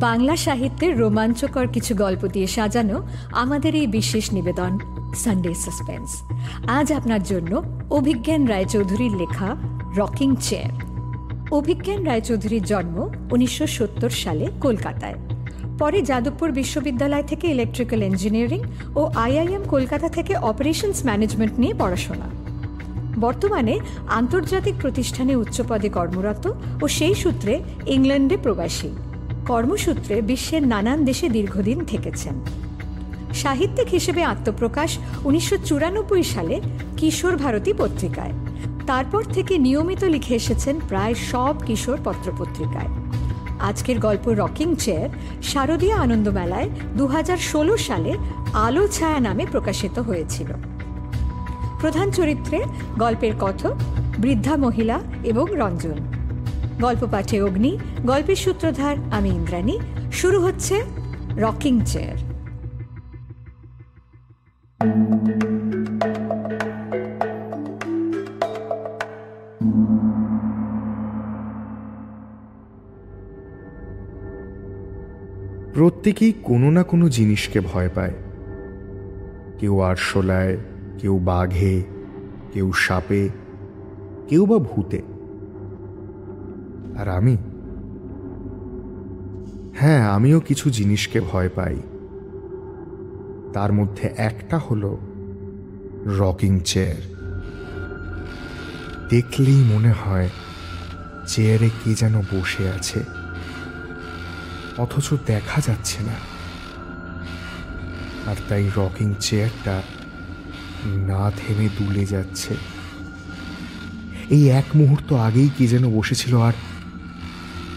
বাংলা সাহিত্যের রোমাঞ্চকর কিছু গল্প দিয়ে সাজানো আমাদের এই বিশেষ নিবেদন সানডে সাসপেন্স আজ আপনার জন্য অভিজ্ঞান রায়চৌধুরীর লেখা রকিং চেয়ার অভিজ্ঞান রায়চৌধুরীর জন্ম উনিশশো সত্তর সালে কলকাতায়। পরে যাদবপুর বিশ্ববিদ্যালয় থেকে ইলেকট্রিক্যাল ইঞ্জিনিয়ারিং ও আইআইএম কলকাতা থেকে অপারেশনস ম্যানেজমেন্ট নিয়ে পড়াশোনা। বর্তমানে আন্তর্জাতিক প্রতিষ্ঠানে উচ্চপদে কর্মরত ও সেই সূত্রে ইংল্যান্ডে প্রবাসী। কর্মসূত্রে বিশ্বের নানান দেশে দীর্ঘদিন থেকেছেন। সাহিত্যিক হিসেবে আত্মপ্রকাশ উনিশশো চুরানব্বই সালে কিশোর ভারতী পত্রিকায়। তারপর থেকে নিয়মিত লিখে এসেছেন প্রায় সব কিশোর পত্রপত্রিকায়। আজকের গল্প রকিং চেয়ার শারদীয় আনন্দমেলায় দু হাজার ষোলো সালে আলো ছায়া নামে প্রকাশিত হয়েছিল। প্রধান চরিত্রে গল্পের কথক বৃদ্ধা মহিলা এবং রঞ্জন। গল্প পাঠে অগ্নি, গল্পের সূত্রধার আমি ইন্দ্রাণী। শুরু হচ্ছে রকিং চেয়ার। প্রত্যেকেই কোনো না কোনো জিনিসকে ভয় পায়। কেউ আরশোলায়, কেউ বাঘে, কেউ সাপে, কেউ বা ভূতে। আর আমি? হ্যাঁ আমিও কিছু জিনিসকে ভয় পাই। তার মধ্যে একটা হলো রকিং চেয়ার। দেখলেই মনে হয় চেয়ারে কে যেন বসে আছে। অথচ দেখা যাচ্ছে না। আর তাই রকিং চেয়ারটা না থেমে দুলে যাচ্ছে। এই এক মুহূর্ত আগেই কে যেন বসেছিল আর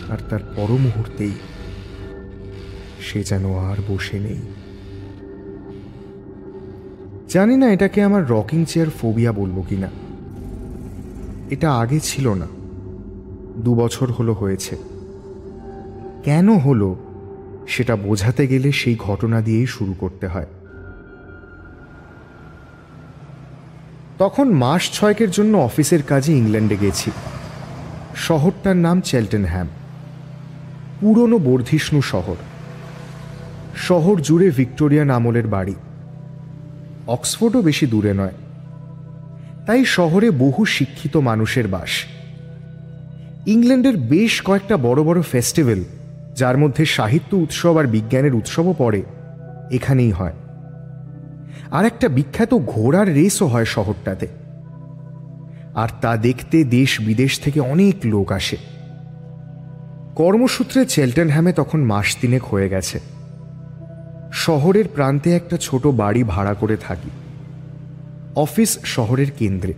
আর তার পর মুহূর্তেই সে যেন আর বসে নেই। জানি না এটাকে আমার রকিং চেয়ার ফোবিয়া বলব কিনা। এটা আগে ছিল না। দু বছর হলো হয়েছে। কেন হলো সেটা বোঝাতে গেলে সেই ঘটনা দিয়েই শুরু করতে হয়। তখন মাস ছয়েকের জন্য অফিসের কাজে ইংল্যান্ডে গেছি। শহরটার নাম চেলটেনহ্যাম। পুরনো বর্ধিষ্ণু শহর। শহর জুড়ে ভিক্টোরিয়ান আমলের বাড়ি। অক্সফোর্ডও বেশি দূরে নয়। তাই শহরে বহু শিক্ষিত মানুষের বাস। ইংল্যান্ডের বেশ কয়েকটা বড় বড় ফেস্টিভ্যাল, যার মধ্যে সাহিত্য উৎসব আর বিজ্ঞানের উৎসবও পড়ে, এখানেই হয়। আর একটা বিখ্যাত ঘোড়ার রেসও হয় শহরটাতে। আর তা দেখতে দেশ বিদেশ থেকে অনেক লোক আসে। কর্মসূত্রে চেলটেনহ্যামে তখন মাস তিনেক হয়ে গেছে। শহরের প্রান্তে একটা ছোট বাড়ি ভাড়া করে থাকি। অফিস শহরের কেন্দ্রে।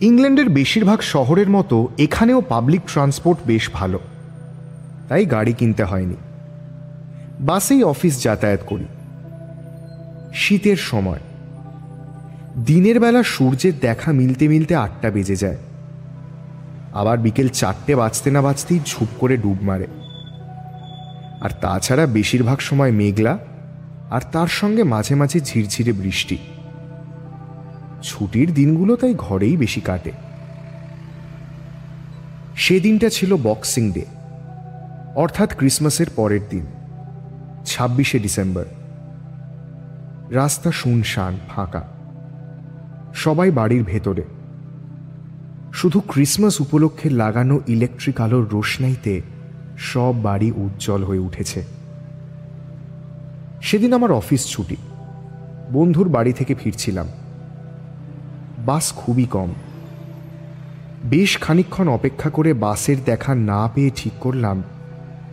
ইংল্যান্ডের বেশিরভাগ শহরের মতো এখানেও পাবলিক ট্রান্সপোর্ট বেশ ভালো। তাই গাড়ি কিনতে হয়নি। বাসেই অফিস যাতায়াত করি। শীতের সময়। দিনের বেলা সূর্যের দেখা মিলতে মিলতে আটটা বেজে যায়। আবার বিকেল চারটে বাজতে না বাজতেই ঝুপ করে ডুব মারে। আর তাছাড়া বেশিরভাগ সময় মেঘলা আর তার সঙ্গে মাঝে মাঝে ঝিরঝিরে বৃষ্টি। ছুটির দিনগুলো তাই ঘরেই বেশি কাটে। সেদিনটা ছিল বক্সিং ডে, অর্থাৎ ক্রিসমাসের পরের দিন, ছাব্বিশে ডিসেম্বর। রাস্তা শুনশান, ফাঁকা। সবাই বাড়ির ভেতরে। শুধু ক্রিসমাস উপলক্ষে লাগানো ইলেকট্রিক আলোর রোশনাইতে সব বাড়ি উজ্জ্বল হয়ে উঠেছে। সেদিন আমার অফিস ছুটি। বন্ধুর বাড়ি থেকে ফিরছিলাম। বাস খুবই কম। বেশ খানিক্ষণ অপেক্ষা করে বাসের দেখা না পেয়ে ঠিক করলাম,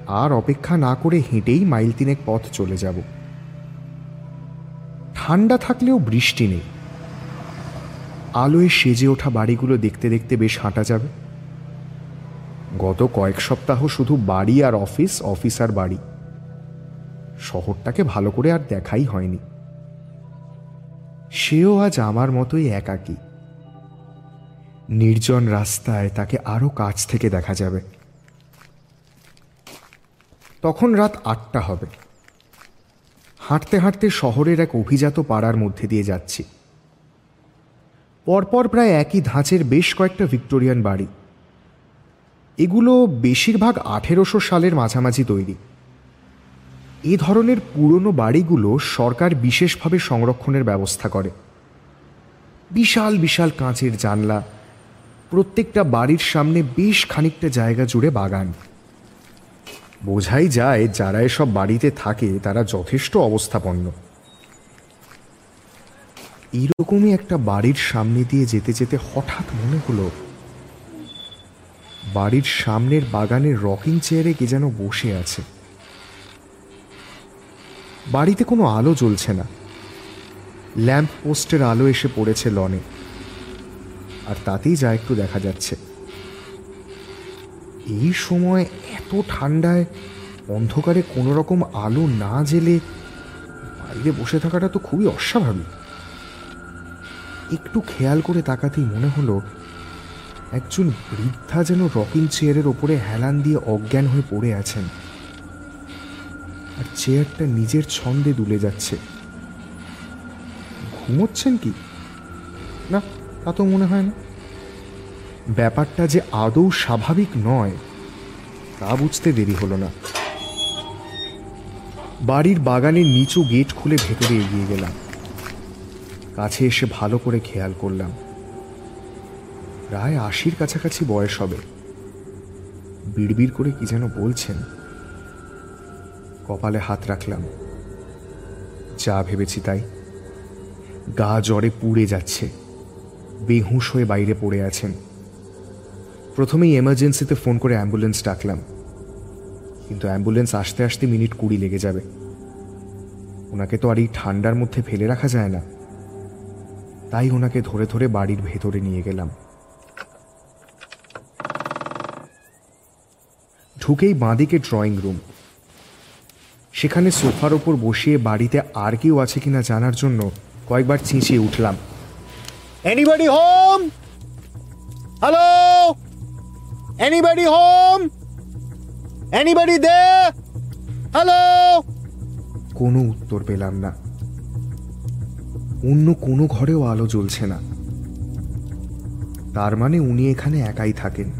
আর অপেক্ষা না করে হেঁটেই মাইল তিনেক পথ চলে যাব। ঠান্ডা থাকলেও বৃষ্টি নেই। আলোয় সেজে ওঠা বাড়িগুলো দেখতে দেখতে বেশ হাঁটা যাবে। গত কয়েক সপ্তাহ শুধু বাড়ি আর অফিস অফিস আর বাড়ি। শহরটাকে ভালো করে আর দেখাই হয়নি। সেও আজ আমার মতোই একাকী। নির্জন রাস্তায় তাকে আরও কাছ থেকে দেখা যাবে। তখন রাত আটটা হবে। হাঁটতে হাঁটতে শহরের এক অভিজাত পাড়ার মধ্যে দিয়ে যাচ্ছি। পরপর প্রায় একই ধাঁচের বেশ কয়েকটা ভিক্টোরিয়ান বাড়ি। এগুলো বেশিরভাগ আঠেরোশো সালের মাঝামাঝি তৈরি। এ ধরনের পুরনো বাড়িগুলো সরকার বিশেষভাবে সংরক্ষণের ব্যবস্থা করে। বিশাল বিশাল কাঁচের জানলা, প্রত্যেকটা বাড়ির সামনে বেশ খানিকটা জায়গা জুড়ে বাগান। বোঝাই যায়, যারা এসব বাড়িতে থাকে, তারা যথেষ্ট অবস্থাপন্ন। এইরকমই একটা বাড়ির সামনে দিয়ে যেতে যেতে হঠাৎ মনে হলো, বাড়ির সামনের বাগানের রকিং চেয়ারে কে যেন বসে আছে। বাড়িতে কোনো আলো জ্বলছে না। ল্যাম্প পোস্টের আলো এসে পড়েছে লনে। আর তাতেই যা একটু দেখা যাচ্ছে। এই সময় এত ঠান্ডায় অন্ধকারে কোনো রকম আলো না জেলে বাইরে বসে থাকাটা তো খুবই অস্বাভাবিক। একটু খেয়াল করে তাকাতেই মনে হলো, একজন বৃদ্ধা যেন রকিং চেয়ারের ওপরে হেলান দিয়ে অজ্ঞান হয়ে পড়ে আছেন। আর চেয়ারটা নিজের ছন্দে দুলে যাচ্ছে। ঘুমোচ্ছেন কি? না, তা তো মনে হয় না। ব্যাপারটা যে আদৌ স্বাভাবিক নয়, তা বুঝতে দেরি হলো না। বাড়ির বাগানের নিচু গেট খুলে ভেতরে এগিয়ে গেলাম। কাছে এসে ভালো করে খেয়াল করলাম। প্রায় আশির কাছাকাছি বয়স হবে। বিড়বিড় করে কি যেন বলছেন। কপালে হাত রাখলাম। যা ভেবেছি তাই। গা জ্বরে পুড়ে যাচ্ছে। বেহুশ হয়ে বাইরে পড়ে আছেন। প্রথমেই এমার্জেন্সিতে ফোন করে অ্যাম্বুলেন্স ডাকলাম। কিন্তু অ্যাম্বুলেন্স আসতে আসতে মিনিট কুড়ি লেগে যাবে। ওনাকে তো আর এই ঠান্ডার মধ্যে ফেলে রাখা যায় না। তাই ওনাকে ধরে ধরে বাড়ির ভেতরে নিয়ে গেলাম ঢুকেই বাঁদিকে ড্রয়িং রুম সেখানে সোফার ওপর বসিয়ে বাড়িতে আর কেউ আছে কিনা জানার জন্য কয়েকবার চেঁচিয়ে উঠলাম Anybody home Hello? Anybody home? Anybody there? Hello? কোনো উত্তর পেলাম না অন্য কোনো ঘরেও আলো জ্বলছে না। তার মানে উনি এখানে একাই থাকেন।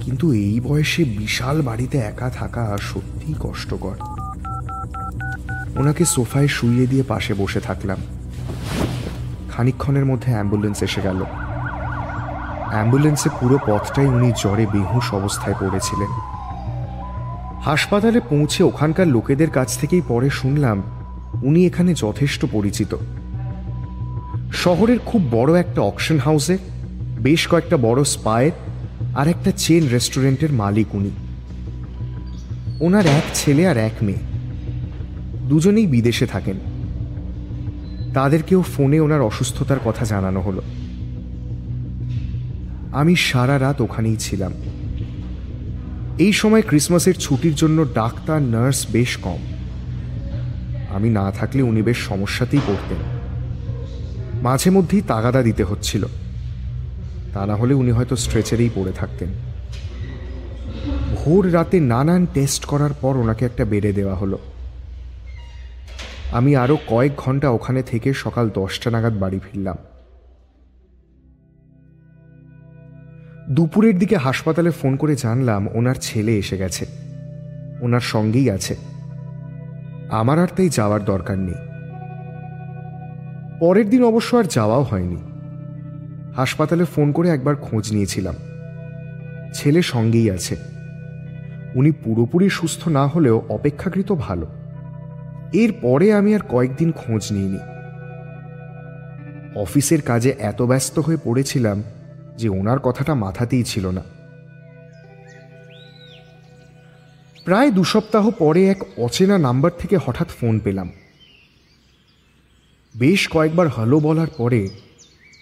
কিন্তু এই বয়সে বিশাল বাড়িতে একা থাকা সত্যিই কষ্টকর। ওনাকে সোফায় শুইয়ে দিয়ে পাশে বসে থাকলাম। খানিকক্ষণের মধ্যে অ্যাম্বুলেন্স এসে গেল। অ্যাম্বুলেন্সে পুরো পথটাই উনি জ্বরে বেহুশ অবস্থায় পড়েছিলেন। হাসপাতালে পৌঁছে ওখানকার লোকেদের কাছ থেকেই পরে শুনলাম উনি এখানে যথেষ্ট পরিচিত। শহরের খুব বড় একটা অকশন হাউসে, বেশ কয়েকটা বড় স্পায়ের আর একটা চেন রেস্টুরেন্টের মালিক উনি। ওনার এক ছেলে আর এক মেয়ে। দুজনেই বিদেশে থাকেন। তাদেরকেও ফোনে ওনার অসুস্থতার কথা জানানো হলো। আমি সারা রাত ওখানেই ছিলাম। এই সময় ক্রিসমাসের ছুটির জন্য ডাক্তার, নার্স বেশ কম। আমি না থাকলে উনি বেশ সমস্যাতেই পড়তেন। মাঝে মধ্যেই তাগাদা দিতে হচ্ছিল। তা না হলে উনি হয়তো স্ট্রেচারেই পড়ে থাকতেন। ভোর রাতে নানান টেস্ট করার পর ওনাকে একটা বেডে দেওয়া হলো। আমি আরও কয়েক ঘণ্টা ওখানে থেকে সকাল দশটা নাগাদ বাড়ি ফিরলাম। দুপুরের দিকে হাসপাতালে ফোন করে জানলাম ওনার ছেলে এসে গেছে। ওনার সঙ্গেই আছে। আমার আর তাই যাওয়ার দরকার নেই। পরের দিন অবশ্য আর যাওয়াও হয়নি। হাসপাতালে ফোন করে একবার খোঁজ নিয়েছিলাম। ছেলে সঙ্গেই আছে। উনি পুরোপুরি সুস্থ না হলেও অপেক্ষাকৃত ভালো। এরপরে আমি আর কয়েকদিন খোঁজ নিইনি। অফিসের কাজে এত ব্যস্ত হয়ে পড়েছিলাম যে ওনার কথাটা মাথাতেই ছিল না। প্রায় দু সপ্তাহ পরে এক অচেনা নাম্বার থেকে হঠাৎ ফোন পেলাম। বেশ কয়েকবার হ্যালো বলার পরে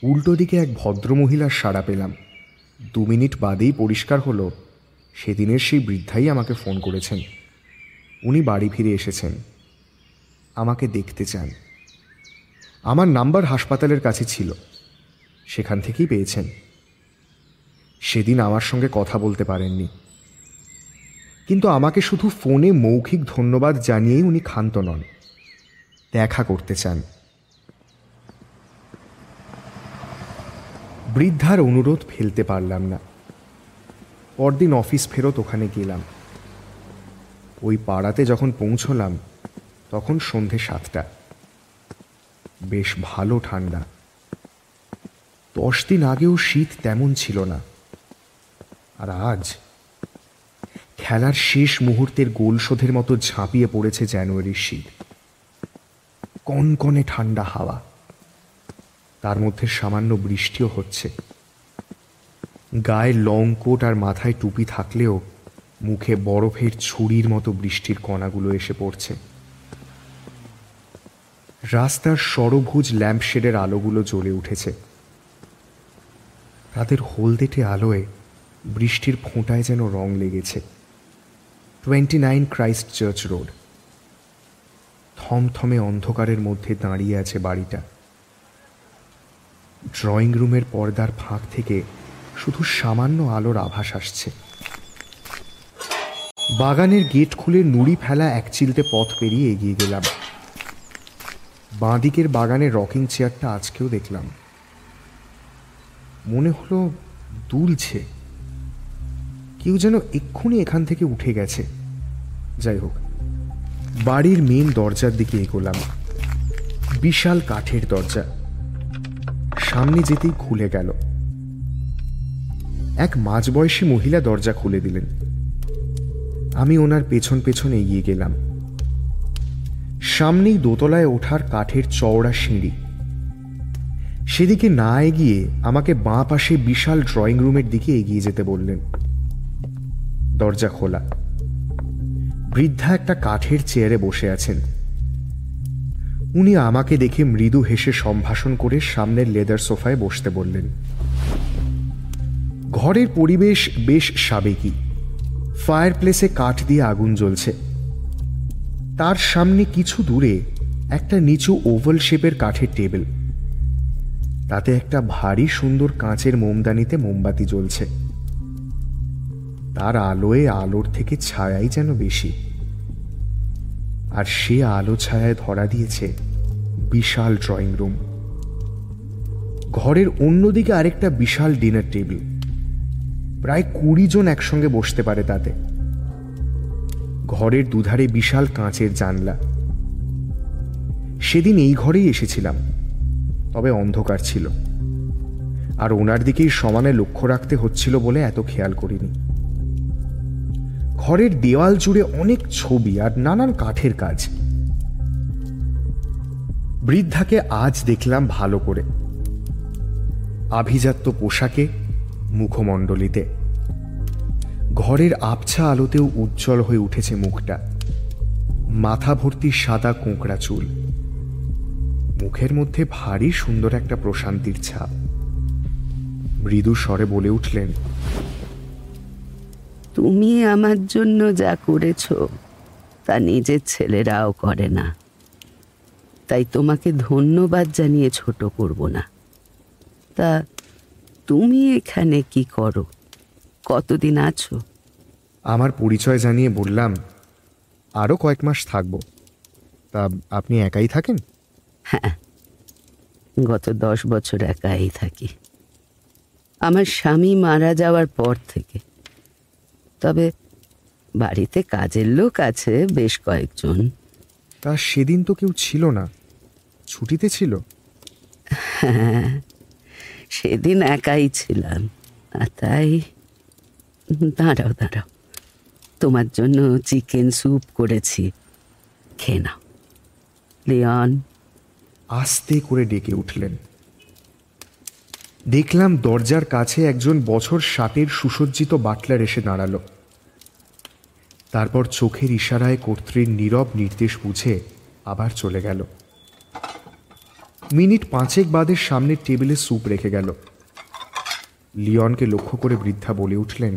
উল্টো দিকে এক ভদ্রমহিলার সাড়া পেলাম। দু মিনিট বাদেই পরিষ্কার হলো, সেদিনের সেই বৃদ্ধাই আমাকে ফোন করেছেন। উনি বাড়ি ফিরে এসেছেন। আমাকে দেখতে চান। আমার নাম্বার হাসপাতালের কাছে ছিল। সেখান থেকেই পেয়েছেন। সেদিন আমার সঙ্গে কথা বলতে পারেননি। কিন্তু আমাকে শুধু ফোনে মৌখিক ধন্যবাদ জানিয়েই উনি ক্ষান্ত নন। দেখা করতে চান। বৃদ্ধার অনুরোধ ফেলতে পারলাম না। পরদিন অফিস ফেরত ওখানে গেলাম। ওই পাড়াতে যখন পৌঁছলাম, তখন সন্ধে সাতটা। বেশ ভালো ঠান্ডা। দশ দিন আগেও শীত তেমন ছিল না। আর আজ খেলার শেষ মুহূর্তের গোলশোধের মতো ঝাঁপিয়ে পড়েছে জানুয়ারির শীত। কনকনে ঠান্ডা হাওয়া। তার মধ্যে সামান্য বৃষ্টিও হচ্ছে। গায়ে লং কোট আর মাথায় টুপি থাকলেও মুখে বরফের ছুরির মতো বৃষ্টির কণাগুলো এসে পড়ছে। রাস্তার সরভুজ ল্যাম্পশেডের আলোগুলো জ্বলে উঠেছে। তাদের হলদেটে আলোয় বৃষ্টির ফোঁটায় যেন রং লেগেছে। টোয়েন্টি ক্রাইস্ট চার্চ রোড থমথমে অন্ধকারের মধ্যে দাঁড়িয়ে আছে বাড়িটা। ড্রয়িং রুমের পর্দার ফাঁক থেকে শুধু সামান্য আলোর আভাস আসছে। বাগানের গেট খুলে নুড়ি ফেলা এক চিলতে পথ পেরিয়ে এগিয়ে গেলাম। বাঁদিকের বাগানের রকিং চেয়ারটা আজকেও দেখলাম। মনে হলো দুলছে। কেউ যেন এক্ষুনি এখান থেকে উঠে গেছে। যাই হোক, বাড়ির মেন দরজার দিকে এগোলাম। বিশাল কাঠের দরজা। সামনে যেতেই খুলে গেল। এক মাঝবয়সী মহিলা দরজা খুলে দিলেন। আমি ওনার পেছন পেছন এগিয়ে গেলাম। সামনেই দোতলায় ওঠার কাঠের চওড়া সিঁড়ি। সেদিকে না এগিয়ে আমাকে বাঁ পাশে বিশাল ড্রয়িং রুমের দিকে এগিয়ে যেতে বললেন। দরজা খোলা। বৃদ্ধা একটা কাঠের চেয়ারে বসে আছেন। উনি আমাকে দেখে মৃদু হেসে সম্ভাষণ করে সামনের লেদার সোফায় বসতে বললেন, ঘরের পরিবেশ বেশ সাবেকি। ফায়ার প্লেসে কাঠ দিয়ে আগুন জ্বলছে। তার সামনে কিছু দূরে একটা নিচু ওভাল শেপের কাঠের টেবিল। তাতে একটা ভারী সুন্দর কাঁচের মোমদানিতে মোমবাতি জ্বলছে। তার আলোয় আলোর থেকে ছায়াই যেন বেশি। আর সে আলো ছায়ায় ধরা দিয়েছে বিশাল ড্রয়িং রুম। ঘরের অন্যদিকে আরেকটা বিশাল ডিনার টেবিল। প্রায় কুড়ি জন একসঙ্গে বসতে পারে তাতে। ঘরের দুধারে বিশাল কাঁচের জানলা। সেদিন এই ঘরেই এসেছিলাম, তবে অন্ধকার ছিল। আর ওনার দিকেই সমানে লক্ষ্য রাখতে হচ্ছিল বলে এত খেয়াল করিনি। ঘরের দেওয়াল জুড়ে অনেক ছবি আর নানান কাঠের কাজ। বৃদ্ধাকে আজ দেখলাম ভালো করে। আভিজাত্য পোশাকে, মুখমণ্ডলিতে। ঘরের আবছা আলোতেও উজ্জ্বল হয়ে উঠেছে মুখটা। মাথা ভর্তি সাদা কোঁকড়া চুল। মুখের মধ্যে ভারী সুন্দর একটা প্রশান্তির ছাপ। মৃদু স্বরে বলে উঠলেন তুমি আমার জন্য যা করেছ তা নিজের ছেলেরাও করে না। তাই তোমাকে ধন্যবাদ জানিয়ে ছোট করব না। তা তুমি এখানে কি করো? কতদিন আছো? আমার পরিচয় জানিয়ে বললাম আরও কয়েক মাস থাকব। তা আপনি একাই থাকেন? হ্যাঁ গত দশ বছর একাই থাকি। আমার স্বামী মারা যাওয়ার পর থেকে তবে বাড়িতে কাজের লোক আছে বেশ কয়েকজন। তা সেদিন তো কেউ ছিল না। ছুটিতে ছিল? হ্যাঁ সেদিন একাই ছিলাম। আর তাই দাঁড়াও দাঁড়াও। তোমার জন্য চিকেন স্যুপ করেছি। খেয়ে নাও। লিয়ন আস্তে করে ডেকে উঠলেন। দেখলাম দরজার কাছে একজন বছর ষাটের সুসজ্জিত বাটলার এসে দাঁড়াল। তারপর চোখের ইশারায় কর্ত্রীর নীরব নির্দেশ বুঝে আবার চলে গেল। মিনিট পাঁচেক বাদের সামনের টেবিলে স্যুপ রেখে গেল। লিওনকে লক্ষ্য করে বৃদ্ধা বলে উঠলেন,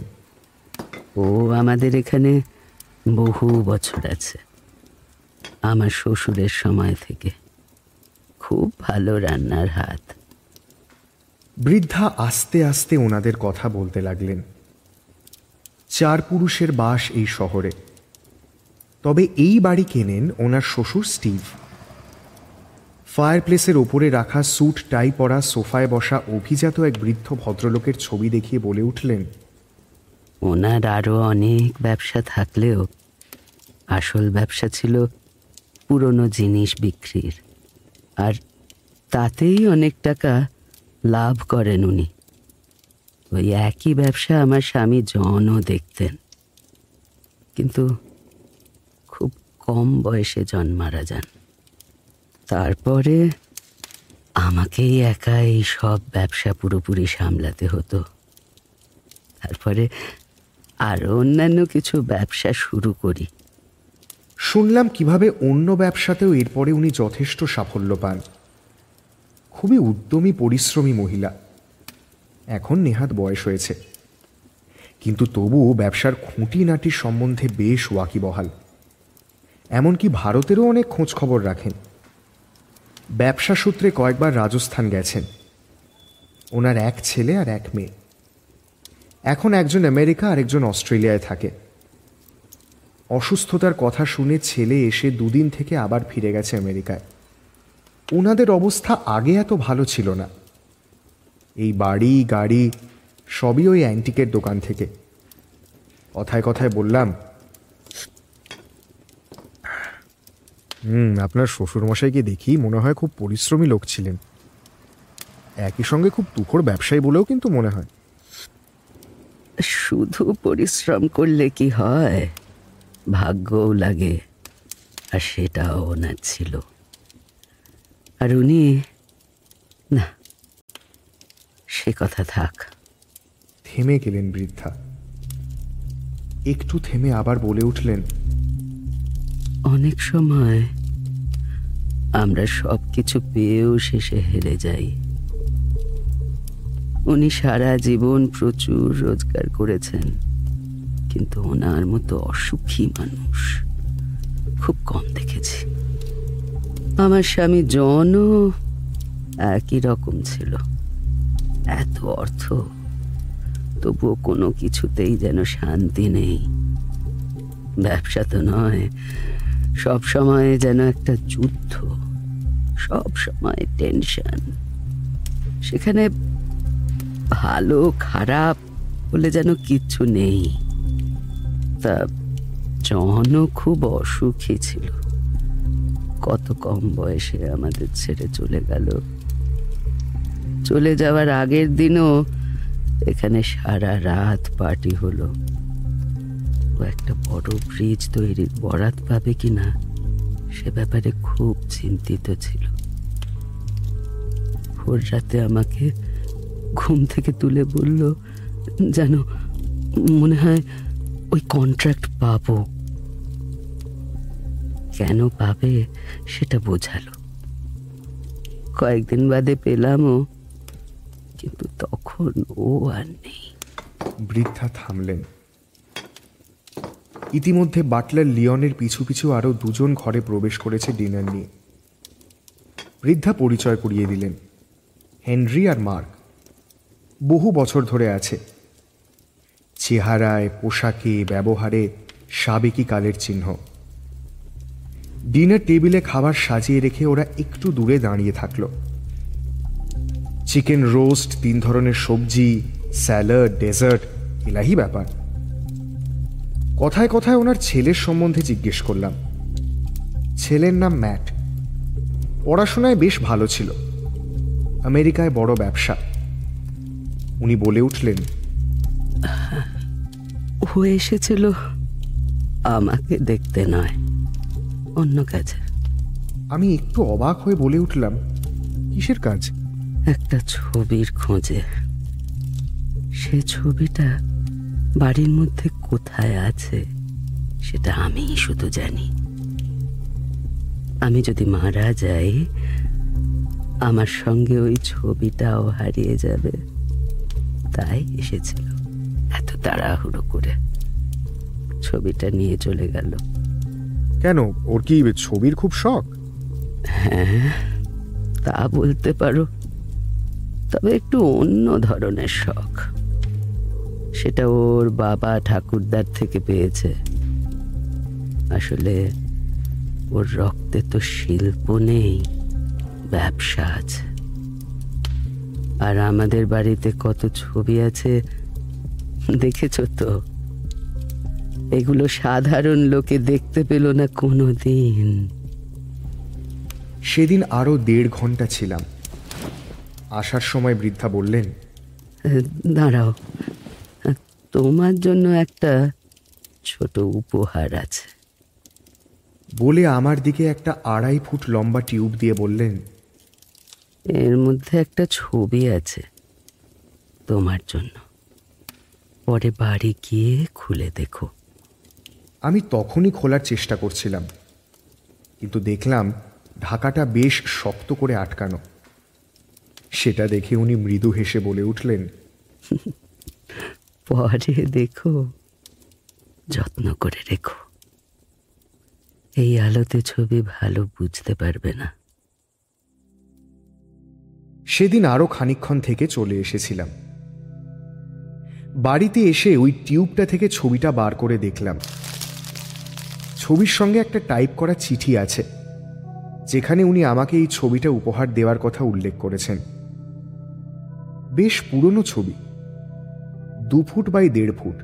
ও আমাদের এখানে বহু বছর আছে। আমার শ্বশুরের সময় থেকে খুব ভালো রান্নার হাত। বৃদ্ধা আস্তে আস্তে ওনাদের কথা বলতে লাগলেন। চার পুরুষের বাস এই শহরে। তবে এই বাড়ি কেনেন ওনার শ্বশুর স্টিভ। ফায়ারপ্লেসের ওপরে রাখা স্যুট, টাই পরা, সোফায় বসা অভিজাত এক বৃদ্ধ ভদ্রলোকের ছবি দেখিয়ে বলে উঠলেন, ওনার আরও অনেক ব্যবসা থাকলেও আসল ব্যবসা ছিল পুরনো জিনিস বিক্রির। আর তাতেই অনেক টাকা লাভ করেন উনি। ওই একই ব্যবসা আমার স্বামী জনও দেখতেন। কিন্তু খুব কম বয়সে জন মারা যান। তারপরে আমাকেই একা এই সব ব্যবসা পুরোপুরি সামলাতে হতো। তারপরে আরও অন্যান্য কিছু ব্যবসা শুরু করি। শুনলাম কীভাবে অন্য ব্যবসাতেও এরপরে উনি যথেষ্ট সাফল্য পান। খুবই উদ্যমী, পরিশ্রমী মহিলা। এখন নেহাত বয়স হয়েছে। কিন্তু তবুও ব্যবসার খুঁটিনাটির সম্বন্ধে বেশ ওয়াকিবহাল। এমনকি ভারতেরও অনেক খোঁজ খবর রাখেন। ব্যবসা সূত্রে কয়েকবার রাজস্থান গেছেন। ওনার এক ছেলে আর এক মেয়ে। এখন একজন আমেরিকা আর একজন অস্ট্রেলিয়ায় থাকে। অসুস্থতার কথা শুনে ছেলে এসে দুদিন থেকে আবার ফিরে গেছে আমেরিকায়। ওনাদের অবস্থা আগে এত ভালো ছিল না। এই বাড়ি, গাড়ি, সবই ওই অ্যান্টিকের দোকান থেকে। কথায় কথায় বললাম, হুম, আপনার শ্বশুরমশাইকে দেখি মনে হয় খুব পরিশ্রমী লোক ছিলেন। একই সঙ্গে খুব তুখোর ব্যবসায়ী বলেও কিন্তু মনে হয়। শুধু পরিশ্রম করলে কি হয়? ভাগ্যও লাগে, আর সেটাও ওনার ছিল। আর উনি না সে কথা থাক। থেমে গেলেন বৃদ্ধা। একটু থেমে আবার বলে উঠলেন অনেক সময় আমরা সব কিছু পেয়েও শেষে হেরে যাই। উনি সারা জীবন প্রচুর রোজগার করেছেন কিন্তু ওনার মতো অসুখী মানুষ খুব কম দেখেছি। আমার স্বামী জনও একই রকম ছিল। এত অর্থ, তবুও কোনো কিছুতেই যেন শান্তি নেই। ব্যবসা তো নয়, সব সময় যেন একটা যুদ্ধ, সব সময় টেনশন। সেখানে ভালো, খারাপ বলে যেন কিচ্ছু নেই। তা জনও খুব অসুখী ছিল। কত কম বয়সে আমাদের ছেড়ে চলে গেল। চলে যাওয়ার আগের দিনও এখানে সারা রাত পার্টি হলো। একটা বড় ব্রিজ তৈরির বরাত পাবে কিনা সে ব্যাপারে খুব চিন্তিত ছিল। ভোর রাতে আমাকে ঘুম থেকে তুলে বলল যেন মনে হয় ওই কন্ট্রাক্ট পাবো। কেন পাবে সেটা বোঝালো। কয়েকদিন বাদে পেলামও, কিন্তু তখন ও আর নেই। বৃদ্ধা থামলেন। ইতিমধ্যে বাটলার লিওনের পিছু পিছু আরও দুজন ঘরে প্রবেশ করেছে ডিনার নিয়ে। বৃদ্ধা পরিচয় করিয়ে দিলেন, হেনরি আর মার্ক। বহু বছর ধরে আছে। চেহারায় পোশাকে, ব্যবহারে সাবেকি কালের চিহ্ন। ডিনার টেবিলে খাবার সাজিয়ে রেখে ওরা একটু দূরে দাঁড়িয়ে থাকল। চিকেন রোস্ট, তিন ধরনের সবজি, স্যালাড, ডেজার্ট, এলাহি ব্যাপার। কথায় কথায় ওনার ছেলের সম্বন্ধে জিজ্ঞেস করলাম। ছেলের নাম ম্যাট। পড়াশোনায় বেশ ভালো ছিল। আমেরিকায় বড় ব্যবসা। উনি বলে উঠলেন ও এসেছিল। আমাকে দেখতে নয়। অন্য কাজে। আমি একটু অবাক হয়ে বলে উঠলাম কিসের কাজ? একটা ছবির খোঁজে। সে ছবিটা বাড়ির মধ্যে কোথায় আছে সেটা আমিই শুধু জানি। আমি যদি মারা যাই আমার সঙ্গে ওই ছবিটাও হারিয়ে যাবে। তাই এসেছিল এত তাড়াহুড়ো করে। ছবিটা নিয়ে চলে গেল। কেন? ওর কি ছবির খুব শখ? তা বলতে পারো। তবে একটু অন্য ধরনের শখ। সেটা ওর বাবা ঠাকুরদার থেকে পেয়েছে। আসলে ওর রক্তে তো শিল্প নেই, ব্যবসা আছে। আর আমাদের বাড়িতে কত ছবি আছে, দেখেছ তো? এগুলো সাধারণ লোকে দেখতে পেল না কোনো দিন সেদিন আরও দেড় ঘণ্টা ছিলাম। আসার সময় বৃদ্ধা বললেন দাঁড়াও। তোমার জন্য একটা ছোট উপহার আছে। বলে আমার দিকে একটা আড়াই ফুট লম্বা টিউব দিয়ে বললেন এর মধ্যে একটা ছবি আছে তোমার জন্য। পরে বাড়ি গিয়ে খুলে দেখো। আমি তখনই খোলার চেষ্টা করছিলাম। কিন্তু দেখলাম ঢাকাটা বেশ শক্ত করে আটকানো। সেটা দেখে উনি মৃদু হেসে বলে উঠলেন পরে দেখো যত্ন করে রেখো। এই আলোতে ছবি ভালো বুঝতে পারবে না। সেদিন আরও খানিক্ষণ থেকে চলে এসেছিলাম। বাড়িতে এসে ওই টিউবটা থেকে ছবিটা বার করে দেখলাম। ছবির সঙ্গে একটা টাইপ করা চিঠি আছে, যেখানে উনি আমাকে এই ছবিটা উপহার দেওয়ার কথা উল্লেখ করেছেন। বেশ পুরনো ছবি। দু ফুট বাই দেড় ফুট।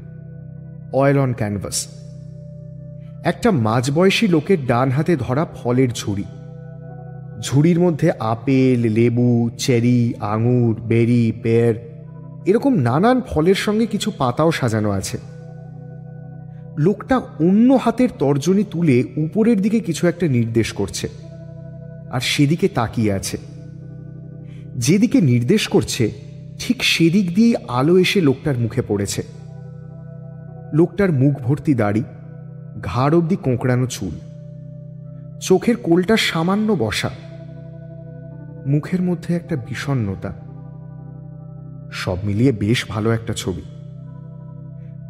অয়েল অন ক্যানভাস একটা মাঝবয়সী লোকের ডান হাতে ধরা ফলের ঝুড়ি। ঝুড়ির মধ্যে আপেল, লেবু, চেরি, আঙুর, বেরি, পেয়ার, এরকম নানান ফলের সঙ্গে কিছু পাতাও সাজানো আছে। লোকটা অন্য হাতের তর্জনী তুলে উপরের দিকে কিছু একটা নির্দেশ করছে। আর সেদিকে তাকিয়ে আছে। যেদিকে নির্দেশ করছে, ঠিক সেদিক দিয়ে আলো এসে লোকটার মুখে পড়েছে। লোকটার মুখ ভর্তি দাড়ি, ঘাড় অব্দি কোঁকড়ানো চুল, চোখের কোলটা সামান্য বসা, মুখের মধ্যে একটা বিষণ্নতা সব মিলিয়ে বেশ ভালো একটা ছবি।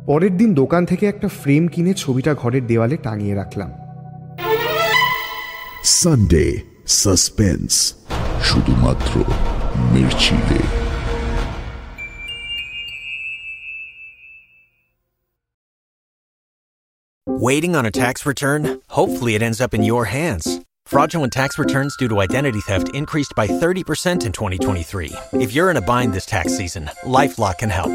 পরের দিন দোকান থেকে একটা ফ্রেম কিনে ছবিটা ঘরের দেওয়ালে টাঙিয়ে রাখলাম সানডে সাসপেন্স শুধুমাত্র মির্চিলে Waiting on a tax return? Hopefully, it ends up in your hands. Fraudulent tax returns due to identity theft increased by 30% in 2023. If you're in a bind this tax season, LifeLock can help.